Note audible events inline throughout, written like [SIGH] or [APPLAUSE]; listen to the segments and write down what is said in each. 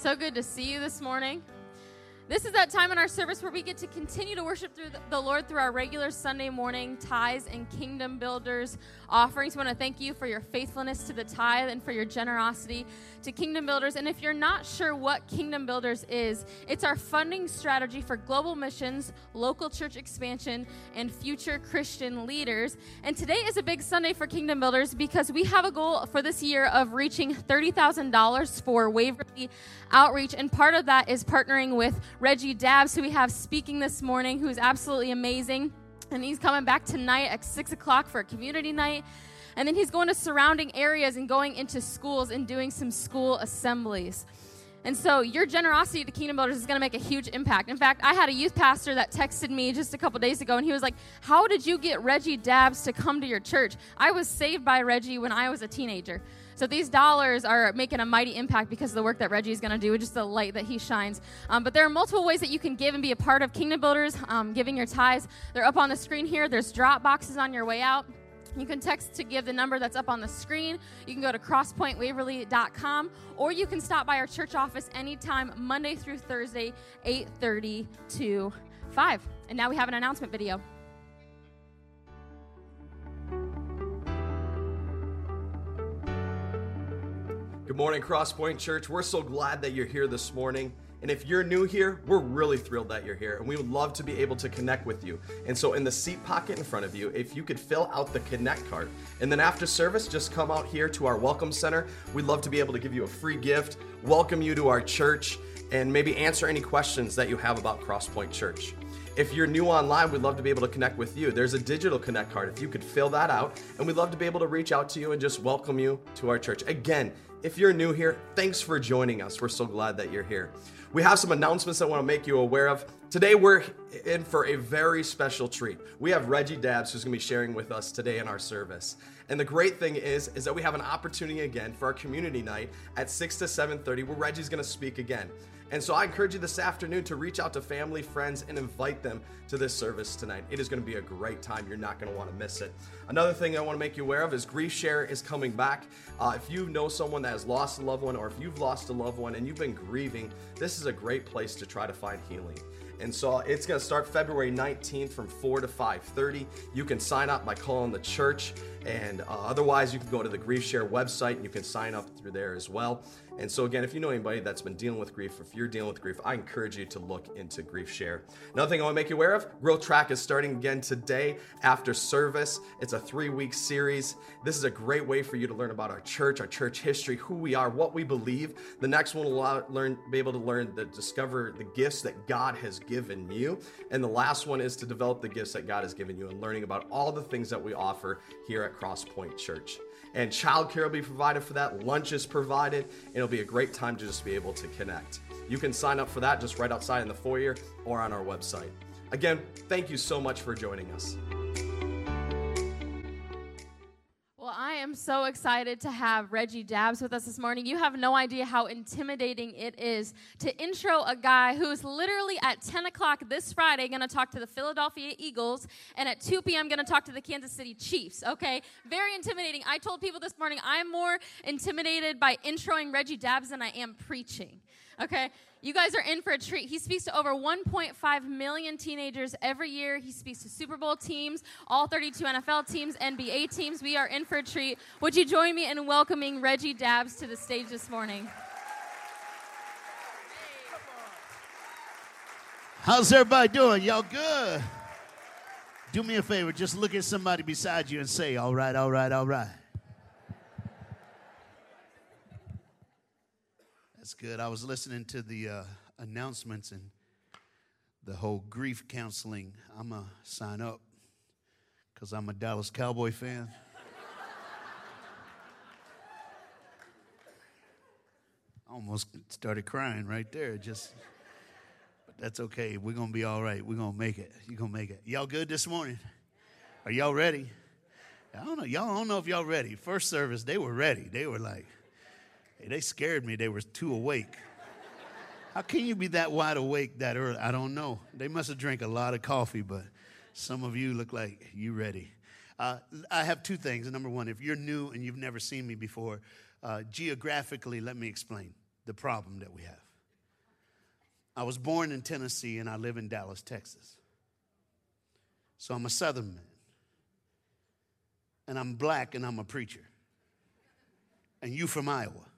So good to see you this morning. This is that time in our service where we get to continue to worship through the Lord through our regular Sunday morning tithes and kingdom builders offerings. We want to thank you for your faithfulness to the tithe and for your generosity to kingdom builders. And if you're not sure what kingdom builders is, it's our funding strategy for global missions, local church expansion, and future Christian leaders. And today is a big Sunday for kingdom builders because we have a goal for this year of reaching $30,000 for Waverly outreach. And part of that is partnering with Reggie Dabbs, who we have speaking this morning, who's absolutely amazing. And he's coming back tonight at 6 o'clock for a community night. And then he's going to surrounding areas and going into schools and doing some school assemblies. And so your generosity to Kingdom Builders is going to make a huge impact. In fact, I had a youth pastor that texted me just a couple days ago, and he was like, How did you get Reggie Dabbs to come to your church? I was saved by Reggie when I was a teenager. So these dollars are making a mighty impact because of the work that Reggie is going to do, just the light that he shines. Um, but there are multiple ways that you can give and be a part of Kingdom Builders, um, giving your tithes. They're up on the screen here. There's drop boxes on your way out. You can text to give the number that's up on the screen. You can go to crosspointwaverly.com or you can stop by our church office anytime Monday through Thursday 8:30 to 5. And now we have an announcement video. Morning, Crosspoint Church. We're so glad that you're here this morning. And if you're new here, we're really thrilled that you're here and we would love to be able to connect with you. And so, in the seat pocket in front of you, if you could fill out the Connect card, and then after service, just come out here to our Welcome Center. We'd love to be able to give you a free gift, welcome you to our church, and maybe answer any questions that you have about Crosspoint Church. If you're new online, we'd love to be able to connect with you. There's a digital connect card. If you could fill that out, and we'd love to be able to reach out to you and just welcome you to our church. Again, if you're new here, thanks for joining us. We're so glad that you're here. We have some announcements I want to make you aware of. Today, we're in for a very special treat. We have Reggie Dabbs who's going to be sharing with us today in our service. And the great thing is, is that we have an opportunity again for our community night at 6 to 7.30 where Reggie's going to speak again. And so I encourage you this afternoon to reach out to family, friends, and invite them to this service tonight. It is going to be a great time. You're not going to want to miss it. Another thing I want to make you aware of is Grief Share is coming back. Uh, if you know someone that has lost a loved one, or if you've lost a loved one and you've been grieving, this is a great place to try to find healing. And so it's going to start February 19th from 4 to 5:30. You can sign up by calling the church, and uh, otherwise you can go to the Grief Share website and you can sign up through there as well. And so again, if you know anybody that's been dealing with grief, if you're dealing with grief, I encourage you to look into Grief Share. Another thing I want to make you aware of: Growth Track is starting again today after service. It's a three-week series. This is a great way for you to learn about our church, our church history, who we are, what we believe. The next one will learn, be able to learn, to discover the gifts that God has given you. And the last one is to develop the gifts that God has given you and learning about all the things that we offer here at Crosspoint Church. And childcare will be provided for that, lunch is provided, and it'll be a great time to just be able to connect. You can sign up for that just right outside in the foyer or on our website. Again, thank you so much for joining us. So excited to have Reggie Dabbs with us this morning. You have no idea how intimidating it is to intro a guy who's literally at 10 o'clock this Friday going to talk to the Philadelphia Eagles, and at 2 p.m. going to talk to the Kansas City Chiefs, okay? Very intimidating. I told people this morning I'm more intimidated by introing Reggie Dabbs than I am preaching, okay? You guys are in for a treat. He speaks to over 1.5 million teenagers every year. He speaks to Super Bowl teams, all 32 NFL teams, NBA teams. We are in for a treat. Would you join me in welcoming Reggie Dabbs to the stage this morning? How's everybody doing? Y'all good? Do me a favor, just look at somebody beside you and say, All right, all right, all right. That's good. I was listening to the uh, announcements and the whole grief counseling. I'm going to sign up because I'm a Dallas Cowboy fan. I [LAUGHS] almost started crying right there. Just, but that's okay. We're gonna be all right. We're gonna make it. You're gonna make it. Y'all good this morning? Are y'all ready? I don't know. Y'all don't know if y'all ready. First service, they were ready. They were like, hey, they scared me. They were too awake. How can you be that wide awake that early? I don't know. They must have drank a lot of coffee, but some of you look like you ready. Uh, I have two things. Number one, if you're new and you've never seen me before, uh, geographically, let me explain the problem that we have. I was born in Tennessee and I live in Dallas, Texas. So I'm a Southern man. And I'm black and I'm a preacher. And you from Iowa.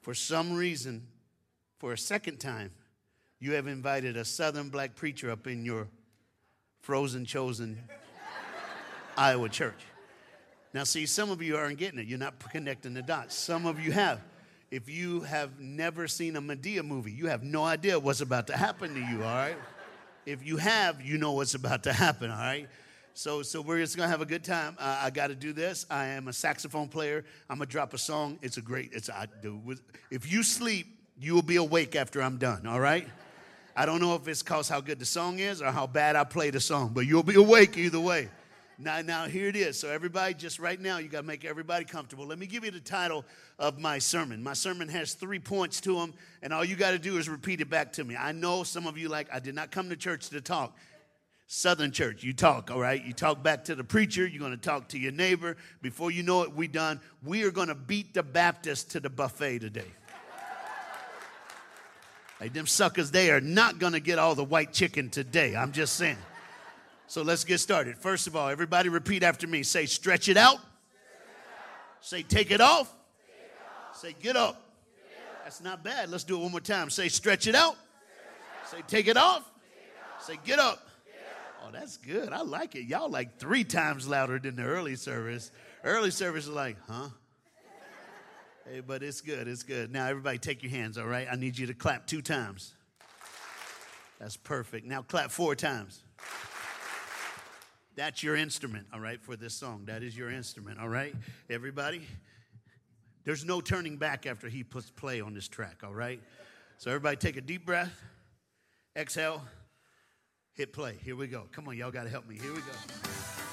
For some reason, for a second time, you have invited a Southern black preacher up in your frozen, chosen [LAUGHS] Iowa church. Now, see, some of you aren't getting it. You're not connecting the dots. Some of you have. If you have never seen a Madea movie, you have no idea what's about to happen to you, all right? If you have, you know what's about to happen, all right? So, so we're just gonna have a good time. Uh, I got to do this. I am a saxophone player. I'm gonna drop a song. It's a great. It's I do. If you sleep, you will be awake after I'm done. All right. I don't know if it's cause how good the song is or how bad I play the song, but you'll be awake either way. Now, now here it is. So everybody, just right now, you got to make everybody comfortable. Let me give you the title of my sermon. My sermon has three points to them, and all you got to do is repeat it back to me. I know some of you like I did not come to church to talk. Southern church, you talk, all right? You talk back to the preacher, you're gonna talk to your neighbor. Before you know it, we done. We are gonna beat the Baptists to the buffet today. Like them suckers, they are not gonna get all the white chicken today. I'm just saying. So let's get started. First of all, everybody repeat after me. Say, stretch it out. Say, take it off. Say, get up. That's not bad. Let's do it one more time. Say, stretch it out. Say, take it off. Say, get up. That's good. I like it. Y'all like three times louder than the early service. Early service is like, huh? Hey, but it's good. It's good. Now, everybody, take your hands, all right? I need you to clap two times. That's perfect. Now, clap four times. That's your instrument, all right, for this song. That is your instrument, all right? Everybody, there's no turning back after he puts play on this track, all right? So, everybody, take a deep breath, exhale. Hit play. Here we go. Come on, y'all got to help me. Here we go.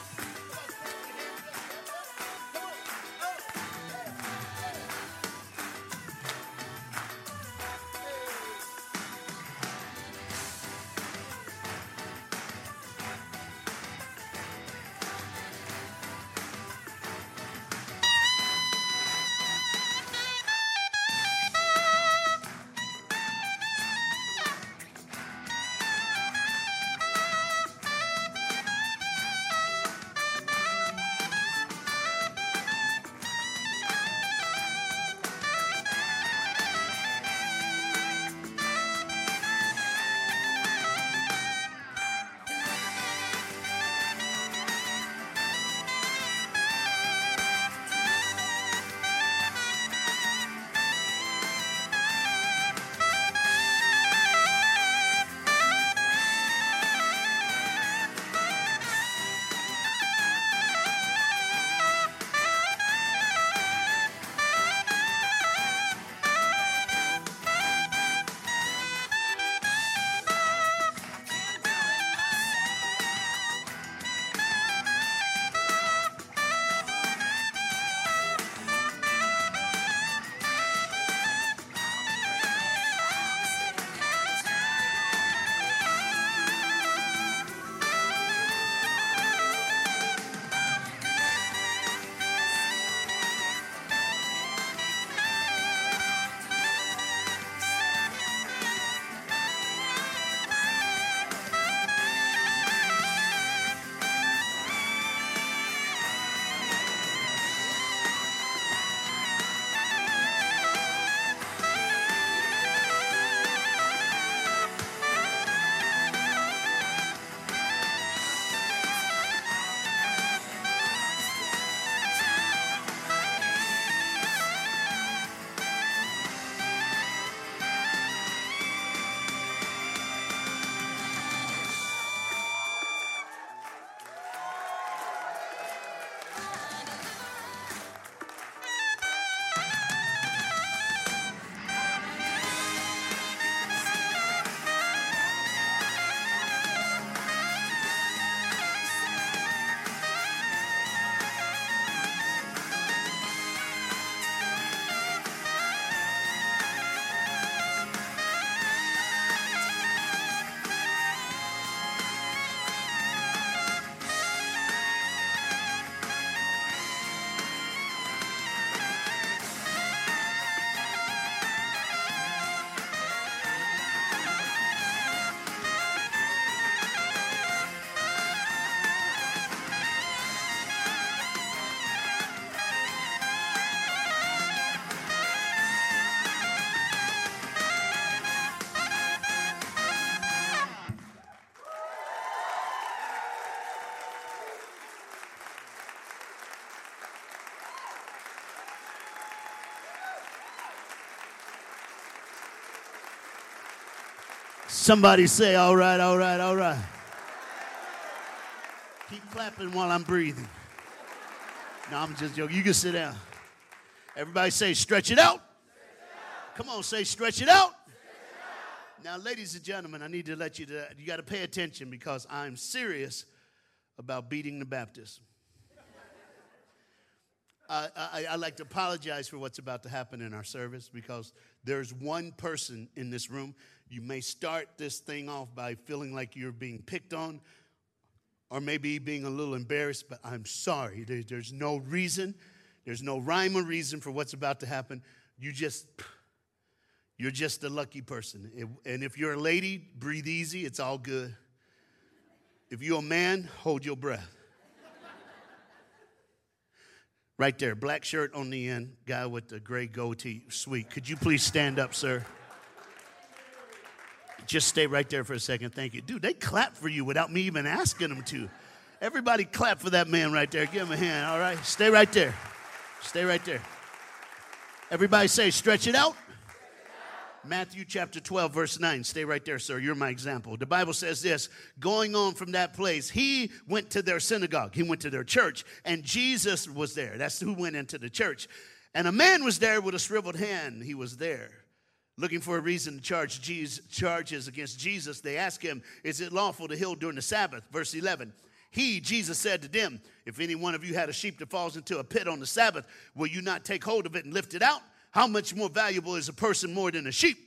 Somebody say, all right, all right, all right. Keep clapping while I'm breathing. No, I'm just joking. You can sit down. Everybody say, stretch it out. Come on, say, stretch it out. Now, ladies and gentlemen, I need to let you, to, you got to pay attention because I'm serious about beating the Baptists. I, I, like to apologize for what's about to happen in our service because there's one person in this room. You may start this thing off by feeling like you're being picked on or maybe being a little embarrassed, but I'm sorry. There, there's no reason, there's no rhyme or reason for what's about to happen. You just, you're just a lucky person. And if you're a lady, breathe easy, it's all good. If you're a man, hold your breath. Right there, black shirt on the end, guy with the gray goatee. Sweet. Could you please stand up, sir? Just stay right there for a second. Thank you. Dude, they clap for you without me even asking them to. Everybody clap for that man right there. Give him a hand, all right? Stay right there. Stay right there. Everybody say, stretch it out. Matthew chapter 12, verse 9. Stay right there, sir. You're my example. The Bible says this going on from that place, he went to their synagogue, he went to their church, and Jesus was there. That's who went into the church. And a man was there with a shriveled hand. He was there. Looking for a reason to charge Jesus, charges against Jesus, they asked him, Is it lawful to heal during the Sabbath? Verse 11. He, Jesus, said to them, If any one of you had a sheep that falls into a pit on the Sabbath, will you not take hold of it and lift it out? How much more valuable is a person more than a sheep?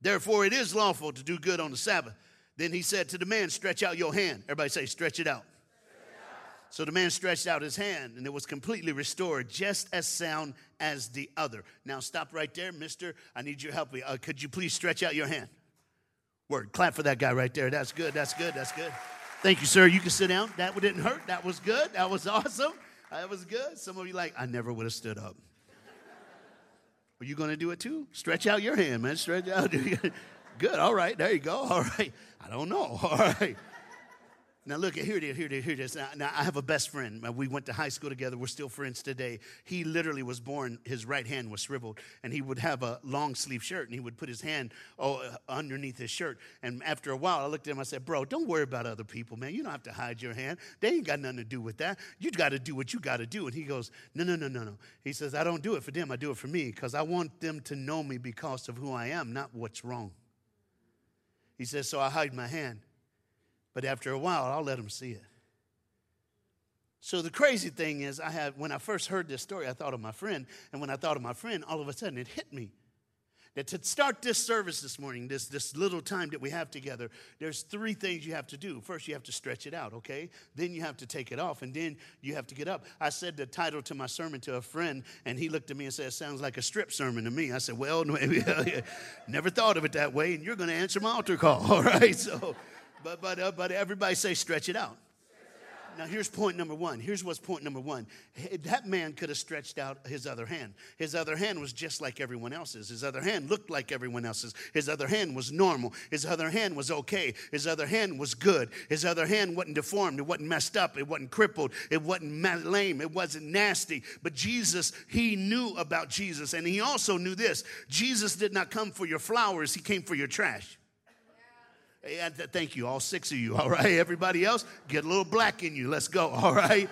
Therefore, it is lawful to do good on the Sabbath. Then he said to the man, Stretch out your hand. Everybody say, Stretch it out. So the man stretched out his hand and it was completely restored, just as sound as the other. Now, stop right there, mister. I need your help. Uh, could you please stretch out your hand? Word. Clap for that guy right there. That's good. That's good. That's good. Thank you, sir. You can sit down. That didn't hurt. That was good. That was [LAUGHS] awesome. That was good. Some of you like, I never would have stood up. Are you going to do it too? Stretch out your hand, man. Stretch out. [LAUGHS] Good. All right. There you go. All right. I don't know. [LAUGHS] All right. Now look here it is, here it is, here it is. Now, now, I have a best friend. We went to high school together. We're still friends today. He literally was born, his right hand was shriveled, and he would have a long sleeve shirt, and he would put his hand oh, uh, underneath his shirt. And after a while, I looked at him. I said, "Bro, don't worry about other people, man. You don't have to hide your hand. They ain't got nothing to do with that. You got to do what you got to do." And he goes, "No, no, no, no, no." He says, "I don't do it for them. I do it for me because I want them to know me because of who I am, not what's wrong." He says, "So I hide my hand." But after a while, I'll let them see it. So the crazy thing is, I had when I first heard this story, I thought of my friend, and when I thought of my friend, all of a sudden it hit me that to start this service this morning, this, this little time that we have together, there's three things you have to do. First, you have to stretch it out, okay? Then you have to take it off, and then you have to get up. I said the title to my sermon to a friend, and he looked at me and said, Sounds like a strip sermon to me. I said, Well, [LAUGHS] maybe [LAUGHS] never thought of it that way, and you're going to answer my altar call, [LAUGHS] all right? So, but, but, uh, but everybody say, Stretch it out. Now, here's point number one. Here's what's point number one. That man could have stretched out his other hand. His other hand was just like everyone else's. His other hand looked like everyone else's. His other hand was normal. His other hand was okay. His other hand was good. His other hand wasn't deformed. It wasn't messed up. It wasn't crippled. It wasn't lame. It wasn't nasty. But Jesus, he knew about Jesus. And he also knew this Jesus did not come for your flowers, he came for your trash. Thank you, all six of you. All right, [LAUGHS] everybody else, get a little black in you. Let's go. All right.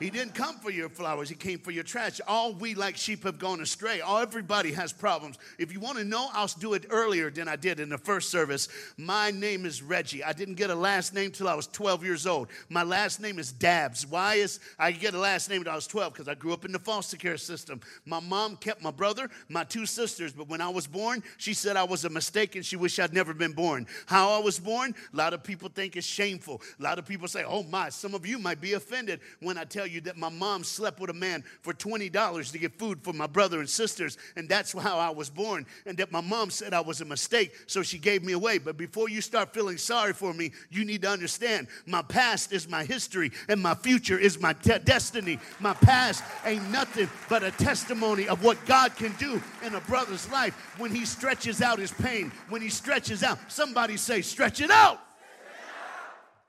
He didn't come for your flowers, he came for your trash. All we like sheep have gone astray. All everybody has problems. If you want to know, I'll do it earlier than I did in the first service. My name is Reggie. I didn't get a last name till I was 12 years old. My last name is Dabbs. Why is I get a last name when I was 12? Because I grew up in the foster care system. My mom kept my brother, my two sisters, but when I was born, she said I was a mistake and she wished I'd never been born. How I was born, a lot of people think it's shameful. A lot of people say, oh my, some of you might be offended when I tell you you that my mom slept with a man for $20 to get food for my brother and sisters, and that's how I was born. And that my mom said I was a mistake, so she gave me away. But before you start feeling sorry for me, you need to understand my past is my history, and my future is my te- destiny. My past ain't nothing but a testimony of what God can do in a brother's life when he stretches out his pain, when he stretches out. Somebody say, stretch it out.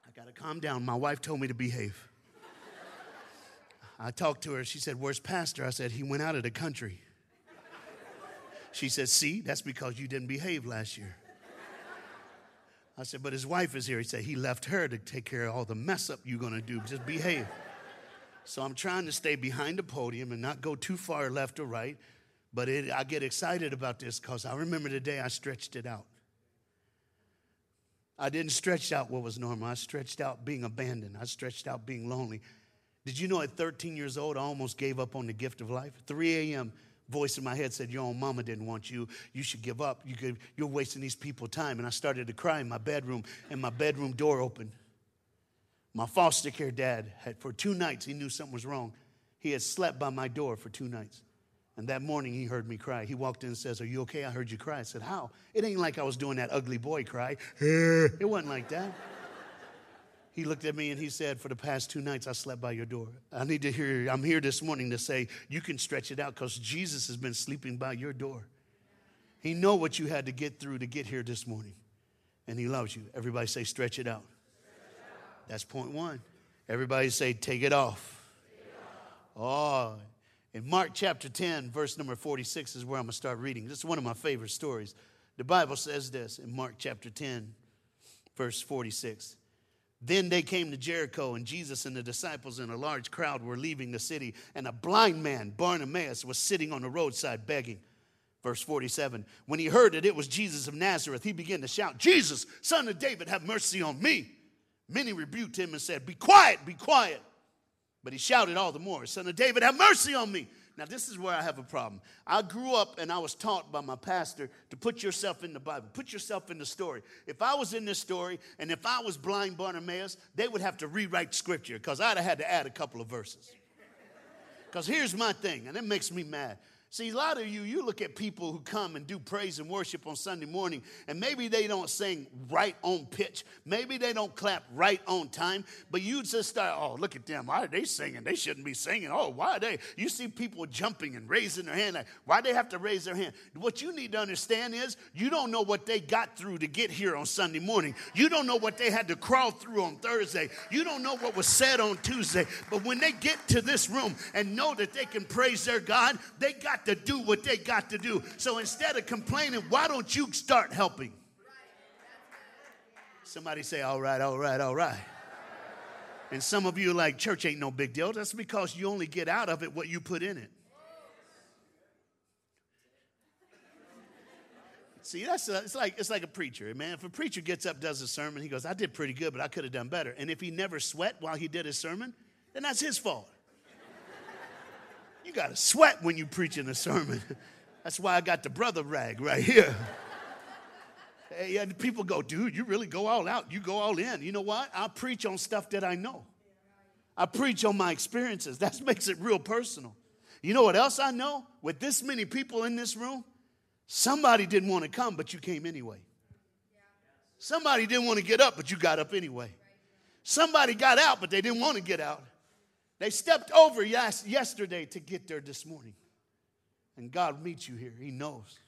I got to calm down. My wife told me to behave. I talked to her. She said, Where's Pastor? I said, He went out of the country. She said, See, that's because you didn't behave last year. I said, But his wife is here. He said, He left her to take care of all the mess up you're going to do. Just behave. So I'm trying to stay behind the podium and not go too far left or right. But it, I get excited about this because I remember the day I stretched it out. I didn't stretch out what was normal. I stretched out being abandoned. I stretched out being lonely. Did you know at 13 years old, I almost gave up on the gift of life? 3 a.m., voice in my head said, Your own mama didn't want you. You should give up. You could, you're wasting these people time. And I started to cry in my bedroom, and my bedroom door opened. My foster care dad had, for two nights, he knew something was wrong. He had slept by my door for two nights. And that morning he heard me cry. He walked in and says, Are you okay? I heard you cry. I said, How? It ain't like I was doing that ugly boy cry. [LAUGHS] it wasn't like that. He looked at me and he said, For the past two nights, I slept by your door. I need to hear, I'm here this morning to say, You can stretch it out because Jesus has been sleeping by your door. He know what you had to get through to get here this morning. And he loves you. Everybody say, Stretch it out. That's point one. Everybody say, Take it off. Take it off. Oh, in Mark chapter 10, verse number 46 is where I'm going to start reading. This is one of my favorite stories. The Bible says this in Mark chapter 10, verse 46. Then they came to Jericho, and Jesus and the disciples and a large crowd were leaving the city, and a blind man, Bartimaeus, was sitting on the roadside begging. Verse 47 When he heard that it was Jesus of Nazareth, he began to shout, Jesus, son of David, have mercy on me. Many rebuked him and said, Be quiet, be quiet. But he shouted all the more, Son of David, have mercy on me. Now, this is where I have a problem. I grew up and I was taught by my pastor to put yourself in the Bible, put yourself in the story. If I was in this story and if I was blind Bartimaeus, they would have to rewrite scripture because I'd have had to add a couple of verses. Because here's my thing, and it makes me mad. See, a lot of you, you look at people who come and do praise and worship on Sunday morning, and maybe they don't sing right on pitch. Maybe they don't clap right on time, but you just start, oh, look at them. Why are they singing? They shouldn't be singing. Oh, why are they? You see people jumping and raising their hand. Like, why they have to raise their hand? What you need to understand is you don't know what they got through to get here on Sunday morning. You don't know what they had to crawl through on Thursday. You don't know what was said on Tuesday. But when they get to this room and know that they can praise their God, they got to do what they got to do. So instead of complaining, why don't you start helping? Somebody say, all right, all right, all right. And some of you like, church ain't no big deal. That's because you only get out of it what you put in it. See, that's a, it's like it's like a preacher, man. If a preacher gets up, does a sermon, he goes, "I did pretty good, but I could have done better." And if he never sweat while he did his sermon, then that's his fault. You got to sweat when you preach in a sermon. [LAUGHS] That's why I got the brother rag right here. [LAUGHS] And people go, dude, you really go all out. You go all in. You know what? I preach on stuff that I know. I preach on my experiences. [LAUGHS] That makes it real personal. You know what else I know? With this many people in this room, somebody didn't want to come, but you came anyway. Somebody didn't want to get up, but you got up anyway. Somebody got out, but they didn't want to get out. They stepped over yes, yesterday to get there this morning. And God meets you here. He knows.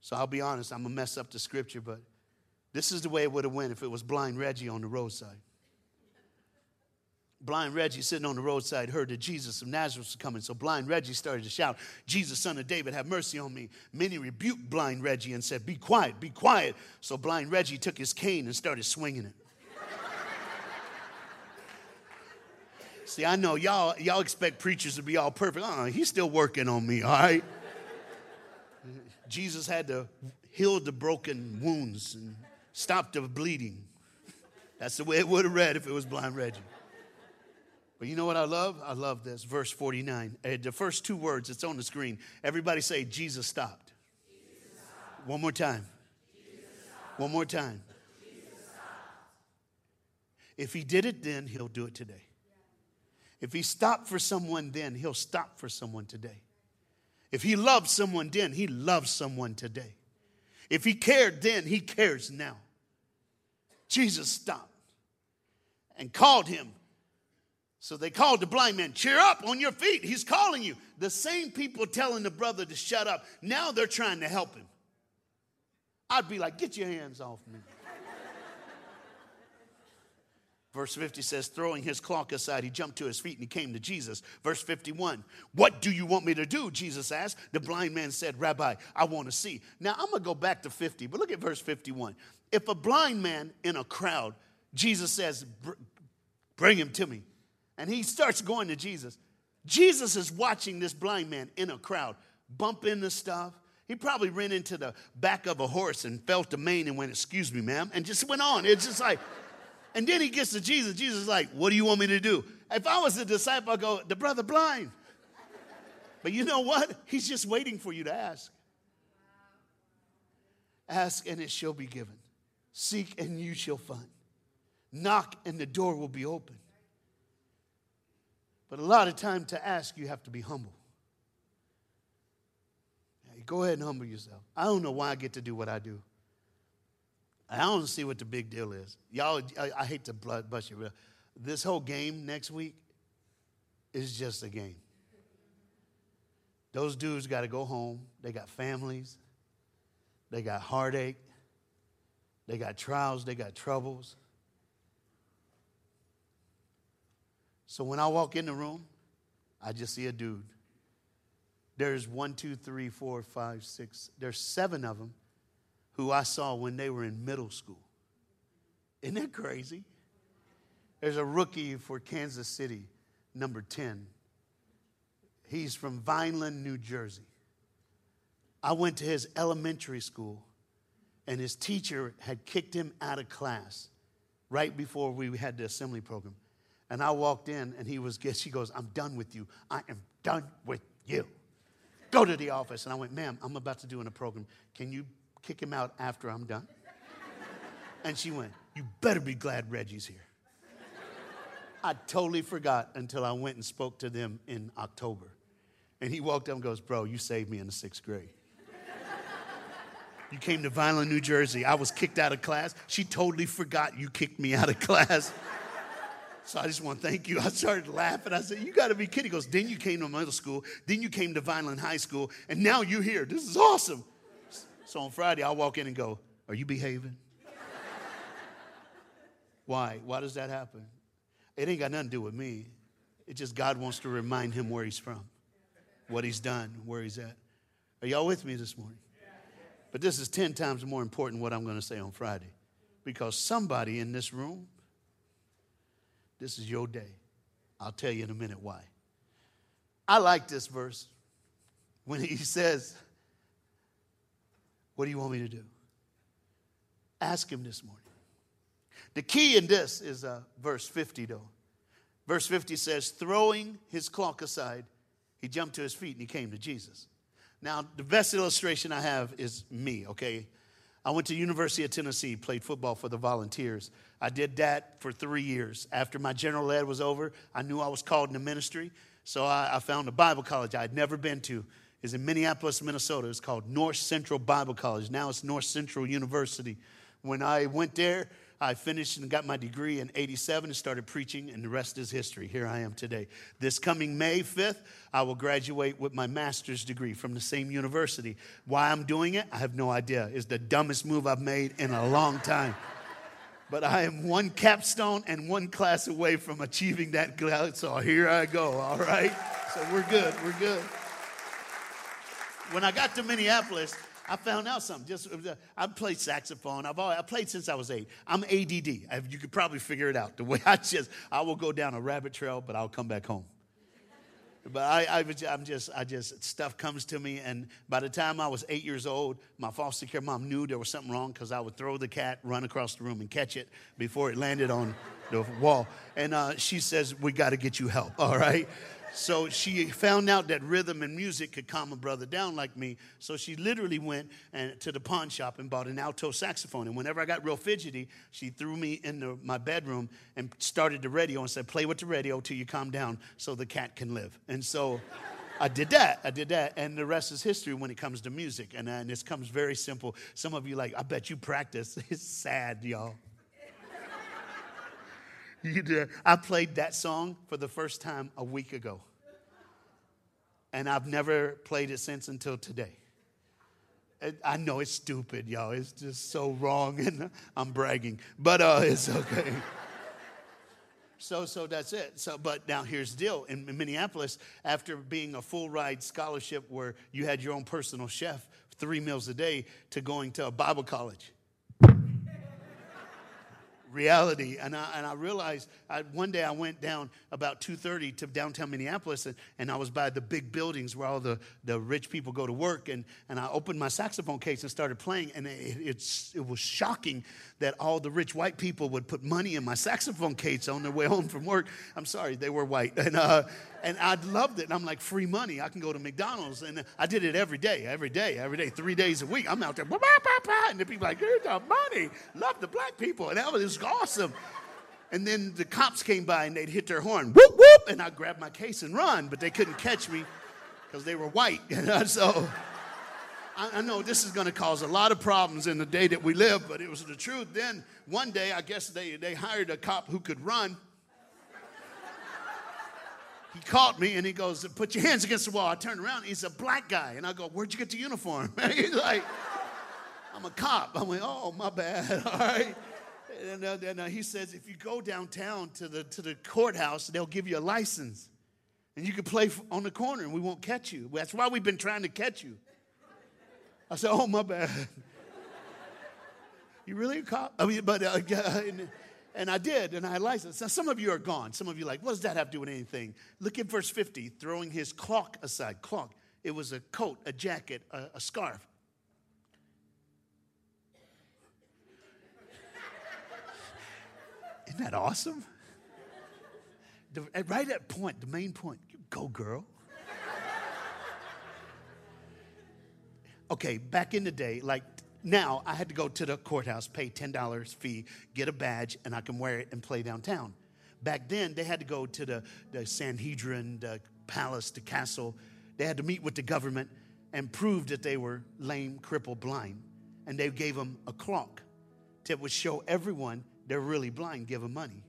So I'll be honest, I'm going to mess up the scripture, but this is the way it would have went if it was blind Reggie on the roadside. Blind Reggie sitting on the roadside heard that Jesus of Nazareth was coming. So blind Reggie started to shout, Jesus, son of David, have mercy on me. Many rebuked blind Reggie and said, Be quiet, be quiet. So blind Reggie took his cane and started swinging it. See, I know y'all, y'all expect preachers to be all perfect. Uh, he's still working on me, all right? [LAUGHS] Jesus had to heal the broken wounds and stop the bleeding. That's the way it would have read if it was blind Reggie. But you know what I love? I love this. Verse 49. Uh, the first two words, it's on the screen. Everybody say, Jesus stopped. Jesus stopped. One more time. One more time. If he did it then, he'll do it today. If he stopped for someone then, he'll stop for someone today. If he loved someone then, he loves someone today. If he cared then, he cares now. Jesus stopped and called him. So they called the blind man, Cheer up on your feet. He's calling you. The same people telling the brother to shut up, now they're trying to help him. I'd be like, Get your hands off me. Verse 50 says, throwing his cloak aside, he jumped to his feet and he came to Jesus. Verse 51, what do you want me to do? Jesus asked. The blind man said, Rabbi, I want to see. Now I'm going to go back to 50, but look at verse 51. If a blind man in a crowd, Jesus says, Bring him to me. And he starts going to Jesus. Jesus is watching this blind man in a crowd bump into stuff. He probably ran into the back of a horse and felt the mane and went, Excuse me, ma'am, and just went on. It's just like, and then he gets to Jesus. Jesus is like, What do you want me to do? If I was a disciple, I'd go, The brother blind. But you know what? He's just waiting for you to ask. Ask and it shall be given. Seek and you shall find. Knock and the door will be open. But a lot of time to ask, you have to be humble. Go ahead and humble yourself. I don't know why I get to do what I do. I don't see what the big deal is. Y'all, I, I hate to bust you. But this whole game next week is just a game. Those dudes got to go home. They got families. They got heartache. They got trials. They got troubles. So when I walk in the room, I just see a dude. There's one, two, three, four, five, six. There's seven of them who I saw when they were in middle school. Isn't that crazy? There's a rookie for Kansas City, number 10. He's from Vineland, New Jersey. I went to his elementary school, and his teacher had kicked him out of class right before we had the assembly program. And I walked in and he was, [LAUGHS] she goes, I'm done with you. I am done with you. Go to the office. And I went, ma'am, I'm about to do in a program. Can you kick him out after I'm done? And she went, you better be glad Reggie's here. I totally forgot until I went and spoke to them in October. And he walked up and goes, Bro, you saved me in the sixth grade. You came to Vineland, New Jersey. I was kicked out of class. She totally forgot you kicked me out of class. So I just want to thank you. I started laughing. I said, You got to be kidding. He goes, Then you came to middle school. Then you came to Vineland High School. And now you're here. This is awesome. So on Friday, I'll walk in and go, Are you behaving? Why? Why does that happen? It ain't got nothing to do with me. It's just God wants to remind him where he's from, what he's done, where he's at. Are y'all with me this morning? But this is 10 times more important what I'm going to say on Friday. Because somebody in this room this is your day. I'll tell you in a minute why. I like this verse when he [LAUGHS] says, What do you want me to do? Ask him this morning. The key in this is uh, verse 50, though. Verse 50 says, Throwing his cloak aside, he jumped to his feet and he came to Jesus. Now, the best illustration I have is me, okay? I went to University of Tennessee, played football for the Volunteers. I did that for three years. After my general ed was over, I knew I was called into ministry, so I, I found a Bible college I had never been to. It's in Minneapolis, Minnesota. It's called North Central Bible College. Now it's North Central University. When I went there, I finished and got my degree in 87 and started preaching, and the rest is history. Here I am today. This coming May 5th, I will graduate with my master's degree from the same university. Why I'm doing it, I have no idea. It's the dumbest move I've made in a long time. [LAUGHS] but I am one capstone and one class away from achieving that. So here I go, all right? So we're good, we're good. When I got to Minneapolis, I found out something. Just uh, I played saxophone. I've always, I played since I was eight. I'm ADD. I, you could probably figure it out. The way [LAUGHS] I just I will go down a rabbit trail, but I'll come back home. But I, I, am just, I just, stuff comes to me. And by the time I was eight years old, my foster care mom knew there was something wrong because I would throw the cat, run across the room, and catch it before it landed on the wall. And uh, she says, We got to get you help, [LAUGHS] all right? So she found out that rhythm and music could calm a brother down like me. So she literally went and, to the pawn shop and bought an alto saxophone. And whenever I got real fidgety, she threw me into my bedroom and started the radio and said, Play with the radio till you calm down so the cat can live. And so I did that. I did that. And the rest is history when it comes to music. And, uh, and this comes very simple. Some of you like, I bet you practice. [LAUGHS] It's sad, y'all. you did. I played that song for the first time a week ago. And I've never played it since until today. I know it's stupid, y'all. It's just so wrong, [LAUGHS] and I'm bragging, but uh, it's okay. [LAUGHS] So, so that's it. So, but now here's the deal. In, in Minneapolis, after being a full ride scholarship where you had your own personal chef, three meals a day, to going to a Bible college reality. And I, and I realized I, one day I went down about 2.30 to downtown Minneapolis and, and I was by the big buildings where all the, the rich people go to work. And, and I opened my saxophone case and started playing. And it, it's, it was shocking that all the rich white people would put money in my saxophone case on their way home from work. I'm sorry, they were white. [LAUGHS] And, uh, and I loved it. And I'm like, free money. I can go to McDonald's. And I did it every day, every day, every day, three days a week. I'm out there, bah, bah, bah, and the people like, here's the money. Love the black people. And that was awesome. And then the cops came by and they'd hit their horn, whoop, whoop. And I'd grab my case and run, but they couldn't catch me because they were white. [LAUGHS] so I, know this is going to cause a lot of problems in the day that we live, but it was the truth. Then one day, I guess they, they hired a cop who could run. He caught me and he goes, Put your hands against the wall. I turned around, he's a black guy. And I go, Where'd you get the uniform? And [LAUGHS] he's like, I'm a cop. I'm like, Oh, my bad. [LAUGHS] All right. And, uh, and uh, he says, If you go downtown to the, to the courthouse, they'll give you a license. And you can play on the corner and we won't catch you. That's why we've been trying to catch you. I said, Oh, my bad. [LAUGHS] you really a cop? I mean, but, uh, and, and, I did, and I had license. Now, some of you are gone. Some of you are like, What does that have to do with anything? Look at verse 50, throwing his cloak aside. Cloak. It was a coat, a jacket, a, a scarf. Isn't that awesome? The, eh, right at point, the main point, go girl. okay, back in the day, like now, I had to go to the courthouse, pay $10 fee, get a badge, and I can wear it and play downtown. Back then, they had to go to the, the Sanhedrin, the palace, the castle. They had to meet with the government and prove that they were lame, crippled, blind. And they gave them a clock that would show everyone they're really blind, give them money.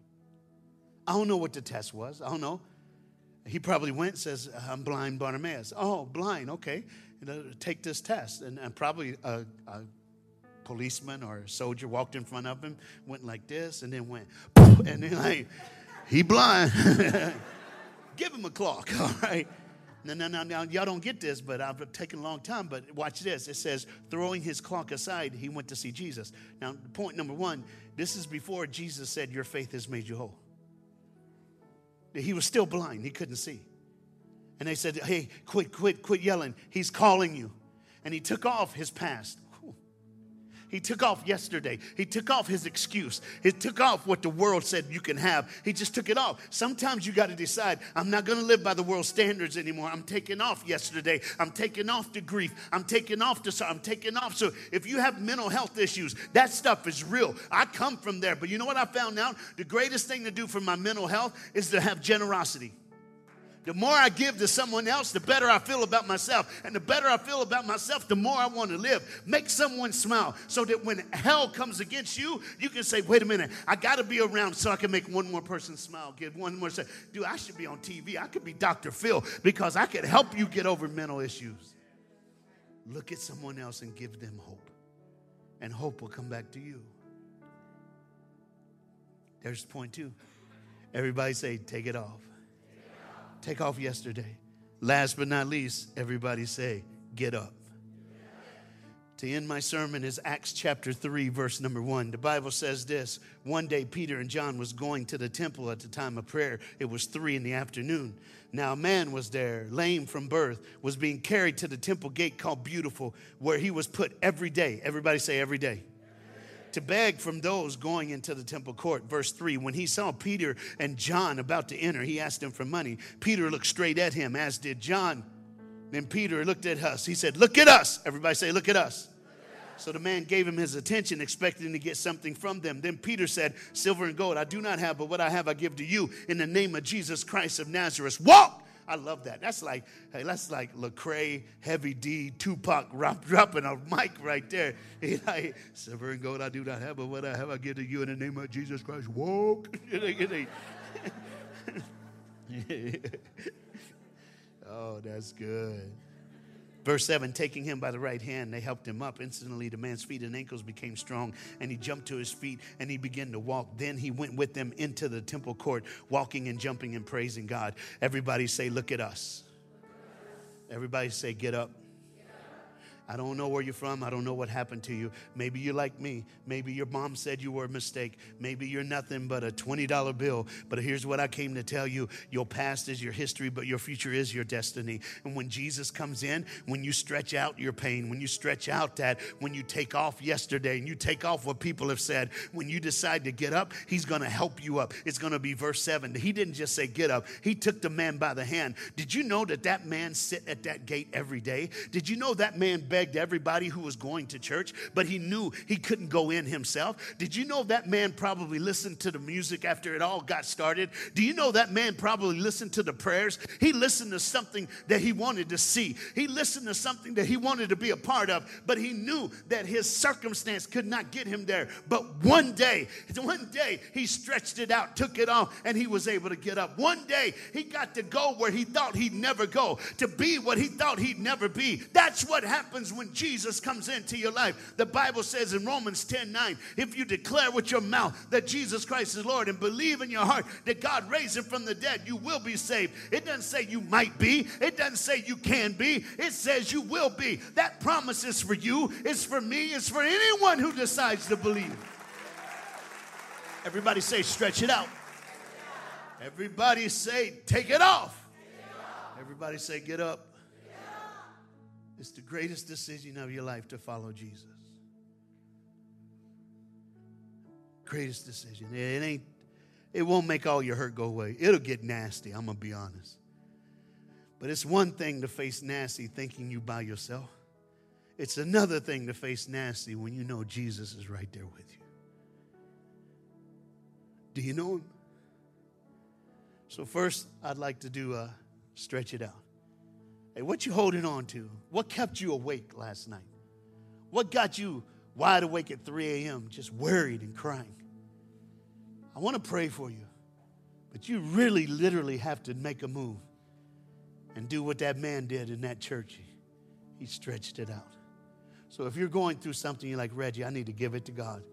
I don't know what the test was. I don't know. He probably went says, I'm blind Bartimaeus. Oh, blind, okay. You know, take this test. And, and probably a, a, policeman or soldier walked in front of him, went like this, and then went, and then like, he blind. [LAUGHS] Give him a clock, [LAUGHS] all right? Now, now, now, now, y'all don't get this, but I've taken a long time. But watch this. It says, throwing his clock aside, he went to see Jesus. Now, point number one this is before Jesus said, Your faith has made you whole. He was still blind, he couldn't see. And they said, Hey, quit, quit, quit yelling. He's calling you. And he took off his past. He took off yesterday. He took off his excuse. He took off what the world said you can have. He just took it off. Sometimes you got to decide, I'm not going to live by the world's standards anymore. I'm taking off yesterday. I'm taking off the grief. I'm taking off the I'm taking off. So if you have mental health issues, that stuff is real. I come from there. But you know what I found out? The greatest thing to do for my mental health is to have generosity. The more I give to someone else, the better I feel about myself. And the better I feel about myself, the more I want to live. Make someone smile so that when hell comes against you, you can say, wait a minute, I got to be around so I can make one more person smile. Give one more say, dude, I should be on TV. I could be Dr. Phil because I could help you get over mental issues. Look at someone else and give them hope. And hope will come back to you. There's point two. Everybody say, take it off. Take off yesterday. Last but not least, everybody say, get up. To end my sermon is Acts chapter 3 verse number 1. The Bible says this, one day Peter and John was going to the temple at the time of prayer. It was 3 in the afternoon. Now a man was there, lame from birth, was being carried to the temple gate called Beautiful, where he was put every day. Everybody say every day to beg from those going into the temple court. Verse 3 When he saw Peter and John about to enter, he asked them for money. Peter looked straight at him, as did John. Then Peter looked at us. He said, Look at us. Everybody say, Look at us. So the man gave him his attention, expecting to get something from them. Then Peter said, Silver and gold I do not have, but what I have I give to you in the name of Jesus Christ of Nazareth. Walk! I love that. That's like, hey, that's like Lecrae, Heavy D, Tupac dropping a mic right there. [LAUGHS] He like, silver and gold I do not have, but what I have I give to you in the name of Jesus Christ. Walk. [LAUGHS] [LAUGHS] oh, that's good. Verse 7 Taking him by the right hand, they helped him up. Instantly, the man's feet and ankles became strong, and he jumped to his feet and he began to walk. Then he went with them into the temple court, walking and jumping and praising God. Everybody say, Look at us. Everybody say, Get up. I don't know where you're from. I don't know what happened to you. Maybe you're like me. Maybe your mom said you were a mistake. Maybe you're nothing but a $20 bill. But here's what I came to tell you your past is your history, but your future is your destiny. And when Jesus comes in, when you stretch out your pain, when you stretch out that, when you take off yesterday and you take off what people have said, when you decide to get up, He's going to help you up. It's going to be verse 7. He didn't just say get up, He took the man by the hand. Did you know that that man sit at that gate every day? Did you know that man begged? Begged everybody who was going to church, but he knew he couldn't go in himself. Did you know that man probably listened to the music after it all got started? Do you know that man probably listened to the prayers? He listened to something that he wanted to see. He listened to something that he wanted to be a part of, but he knew that his circumstance could not get him there. But one day, [LAUGHS] one day, he stretched it out, took it off, and he was able to get up. One day, he got to go where he thought he'd never go, to be what he thought he'd never be. That's what happens happens when Jesus comes into your life. The Bible says in Romans 10 9, if you declare with your mouth that Jesus Christ is Lord and believe in your heart that God raised him from the dead, you will be saved. It doesn't say you might be, it doesn't say you can be, it says you will be. That promise is for you, it's for me, it's for anyone who decides to believe. Everybody say, stretch it out. Everybody say, take it off. Everybody say, get up. It's the greatest decision of your life to follow Jesus. Greatest decision. It ain't, it won't make all your hurt go away. It'll get nasty, I'm gonna be honest. But it's one thing to face nasty thinking you by yourself. It's another thing to face nasty when you know Jesus is right there with you. Do you know him? So first, I'd like to do a stretch it out. Hey, what you holding on to? What kept you awake last night? What got you wide awake at 3 a.m., just worried and crying? I want to pray for you, but you really, literally have to make a move and do what that man did in that church. He stretched it out. So if you're going through something, you're like, Reggie, I need to give it to God.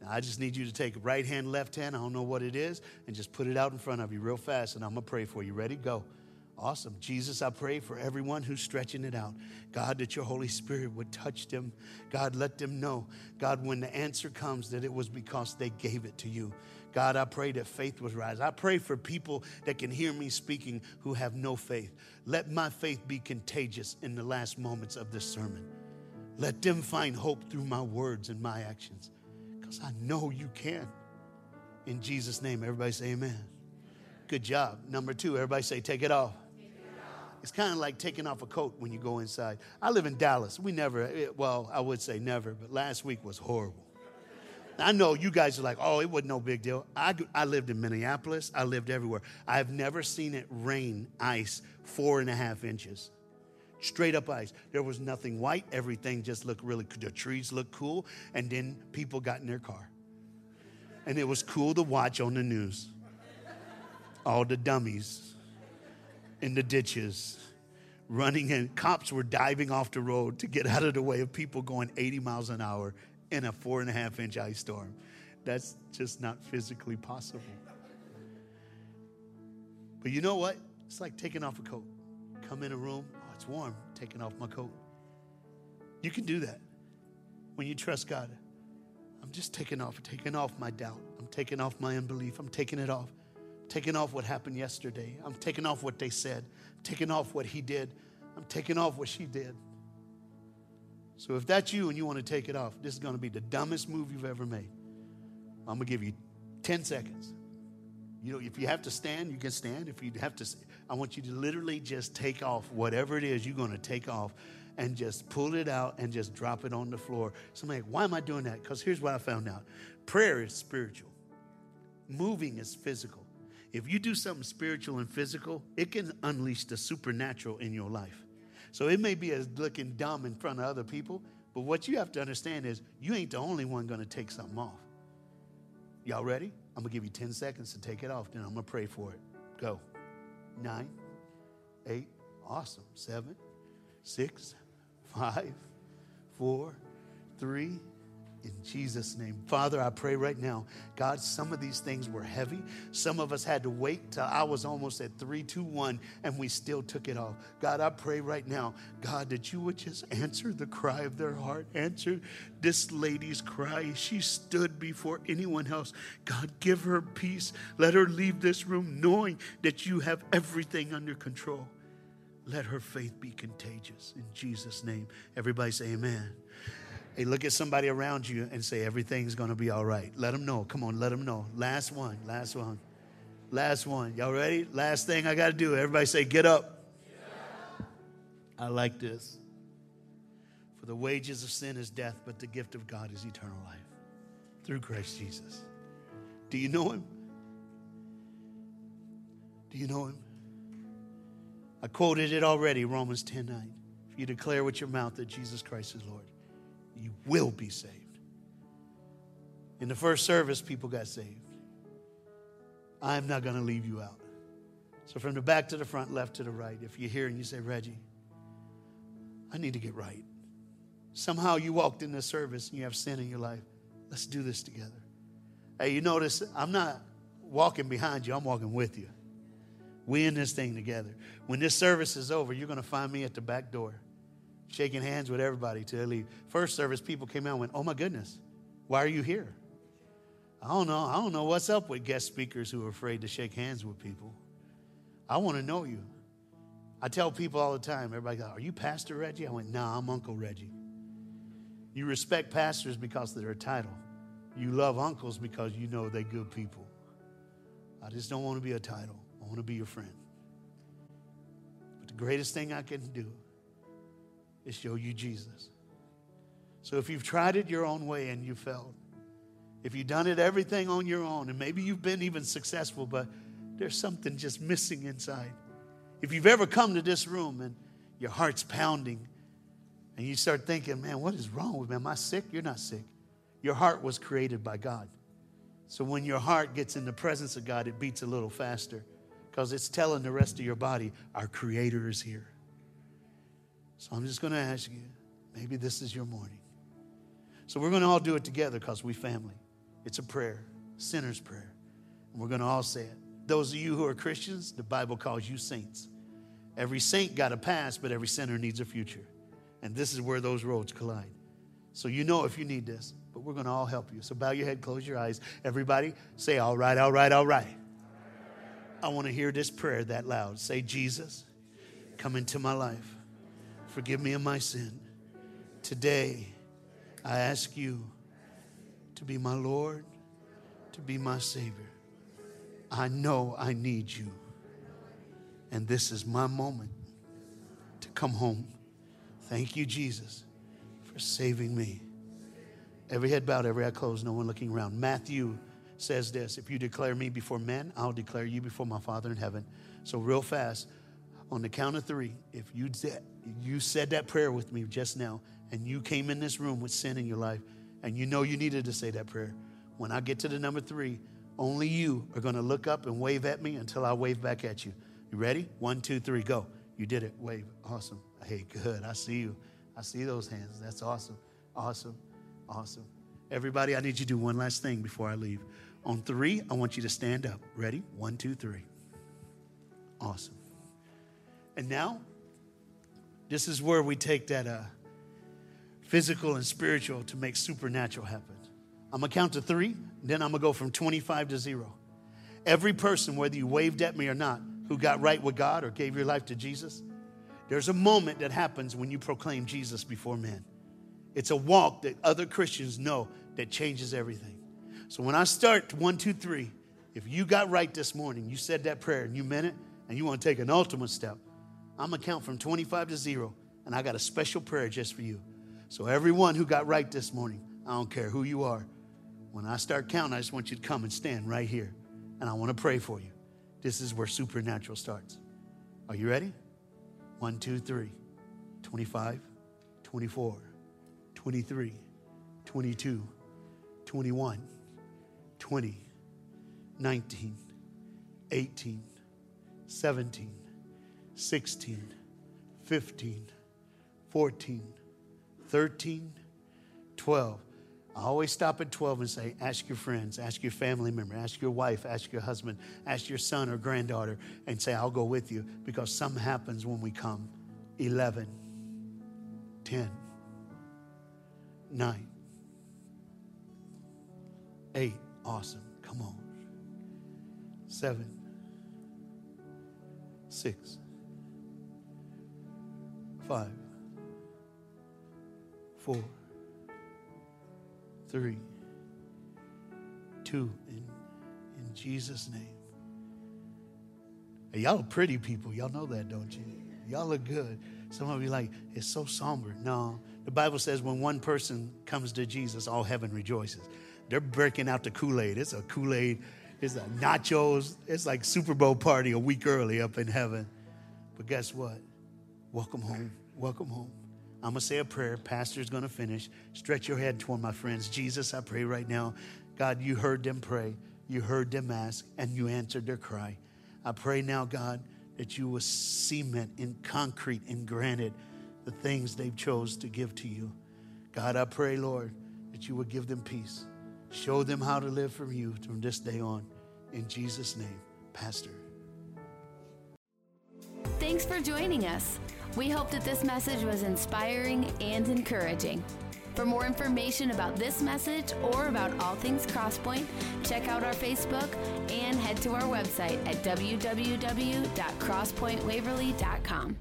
Now, I just need you to take a right hand, left hand, I don't know what it is, and just put it out in front of you real fast, and I'm going to pray for you. Ready? Go. Awesome. Jesus, I pray for everyone who's stretching it out. God, that your Holy Spirit would touch them. God, let them know, God, when the answer comes, that it was because they gave it to you. God, I pray that faith would rise. I pray for people that can hear me speaking who have no faith. Let my faith be contagious in the last moments of this sermon. Let them find hope through my words and my actions because I know you can. In Jesus' name, everybody say amen. Good job. Number two, everybody say, take it off. It's kind of like taking off a coat when you go inside. I live in Dallas. We never, eh, well, I would say never, but last week was horrible. I know you guys are like, oh, it wasn't no big deal. I, I lived in Minneapolis. I lived everywhere. I have never seen it rain ice four and a half inches. Straight up ice. There was nothing white. Everything just looked really, the trees looked cool. And then people got in their car. And it was cool to watch on the news. All the dummies in the ditches, running, and cops were diving off the road to get out of the way of people going 80 miles an hour in a four and a half inch ice storm. That's just not physically possible. But you know what? It's like taking off a coat. Come in a room, oh, it's warm, taking off my coat. You can do that when you trust God. I'm just taking off, taking off my doubt. I'm taking off my unbelief. I'm taking it off taking off what happened yesterday. I'm taking off what they said, taking off what he did. I'm taking off what she did. So if that's you and you want to take it off, this is going to be the dumbest move you've ever made. I'm going to give you 10 seconds. You know, if you have to stand, you can stand. If you have to, I want you to literally just take off whatever it is you're going to take off and just pull it out and just drop it on the floor. Somebody, like, why am I doing that? Because here's what I found out prayer is spiritual, moving is physical. If you do something spiritual and physical, it can unleash the supernatural in your life. So it may be as looking dumb in front of other people, but what you have to understand is you ain't the only one going to take something off. Y'all ready? I'm going to give you 10 seconds to take it off, then I'm going to pray for it. Go. Nine, eight, awesome. Seven, six, Five, four, three, in Jesus' name. Father, I pray right now, God, some of these things were heavy. Some of us had to wait till I was almost at three, two, one, and we still took it off. God, I pray right now, God, that you would just answer the cry of their heart. Answer this lady's cry. She stood before anyone else. God, give her peace. Let her leave this room knowing that you have everything under control. Let her faith be contagious. In Jesus' name. Everybody say amen. Hey, look at somebody around you and say, everything's going to be all right. Let them know. Come on, let them know. Last one, last one, last one. Y'all ready? Last thing I got to do. Everybody say, get up. I like this. For the wages of sin is death, but the gift of God is eternal life through Christ Jesus. Do you know him? Do you know him? I quoted it already, Romans 10 9. If you declare with your mouth that Jesus Christ is Lord you will be saved. In the first service, people got saved. I'm not going to leave you out. So, from the back to the front, left to the right, if you're here and you say, Reggie, I need to get right. Somehow you walked in this service and you have sin in your life. Let's do this together. Hey, you notice I'm not walking behind you, I'm walking with you. We in this thing together. When this service is over, you're going to find me at the back door shaking hands with everybody they leave. First service, people came out and went, Oh my goodness, why are you here? I don't know. I don't know what's up with guest speakers who are afraid to shake hands with people. I want to know you. I tell people all the time, everybody goes, Are you Pastor Reggie? I went, Nah, I'm Uncle Reggie. You respect pastors because of their title. You love uncles because you know they're good people. I just don't want to be a title. I want to be your friend. But the greatest thing I can do is show you Jesus. So if you've tried it your own way and you failed, if you've done it everything on your own, and maybe you've been even successful, but there's something just missing inside. If you've ever come to this room and your heart's pounding, and you start thinking, man, what is wrong with me? Am I sick? You're not sick. Your heart was created by God. So when your heart gets in the presence of God, it beats a little faster because it's telling the rest of your body, our Creator is here. So I'm just going to ask you maybe this is your morning. So we're going to all do it together because we family. It's a prayer, sinner's prayer. And we're going to all say it. Those of you who are Christians, the Bible calls you saints. Every saint got a past, but every sinner needs a future. And this is where those roads collide. So you know if you need this, but we're going to all help you. So bow your head, close your eyes. Everybody say, all right, all right, all right. I want to hear this prayer that loud. Say, Jesus, come into my life. Forgive me of my sin. Today, I ask you to be my Lord, to be my Savior. I know I need you. And this is my moment to come home. Thank you, Jesus, for saving me. Every head bowed, every eye closed, no one looking around. Matthew says this If you declare me before men, I'll declare you before my Father in heaven. So, real fast, on the count of three, if you said, you said that prayer with me just now, and you came in this room with sin in your life, and you know you needed to say that prayer, when I get to the number three, only you are going to look up and wave at me until I wave back at you. You ready? One, two, three, go. You did it. Wave. Awesome. Hey, good. I see you. I see those hands. That's awesome. Awesome. Awesome. Everybody, I need you to do one last thing before I leave. On three, I want you to stand up. Ready? One, two, three. Awesome. And now, this is where we take that uh, physical and spiritual to make supernatural happen. I'm gonna count to three, then I'm gonna go from 25 to zero. Every person, whether you waved at me or not, who got right with God or gave your life to Jesus, there's a moment that happens when you proclaim Jesus before men. It's a walk that other Christians know that changes everything. So when I start one, two, three, if you got right this morning, you said that prayer and you meant it, and you want to take an ultimate step, I'm going to count from 25 to zero, and I got a special prayer just for you. So, everyone who got right this morning, I don't care who you are, when I start counting, I just want you to come and stand right here, and I want to pray for you. This is where supernatural starts. Are you ready? One, two, three. 25, 24, 23, 22, 21, 20, 19, 18, 17, 16, 15, 14, 13, 12. I always stop at 12 and say, ask your friends, ask your family member, ask your wife, ask your husband, ask your son or granddaughter, and say, I'll go with you because something happens when we come. 11, 10, 9, 8. Awesome. Come on. 7, 6, 5, 4, three, two, in, in Jesus' name. Hey, y'all are pretty people. Y'all know that, don't you? Y'all look good. Some of you like, it's so somber. No, the Bible says when one person comes to Jesus, all heaven rejoices. They're breaking out the Kool Aid. It's a Kool Aid, it's a nachos. It's like Super Bowl party a week early up in heaven. But guess what? Welcome home. Welcome home. I'm going to say a prayer. Pastor's going to finish. Stretch your head toward my friends. Jesus, I pray right now. God, you heard them pray. You heard them ask, and you answered their cry. I pray now, God, that you will cement in concrete and granite the things they've chose to give to you. God, I pray, Lord, that you will give them peace. Show them how to live from you from this day on. In Jesus' name, Pastor. Thanks for joining us. We hope that this message was inspiring and encouraging. For more information about this message or about all things Crosspoint, check out our Facebook and head to our website at www.crosspointwaverly.com.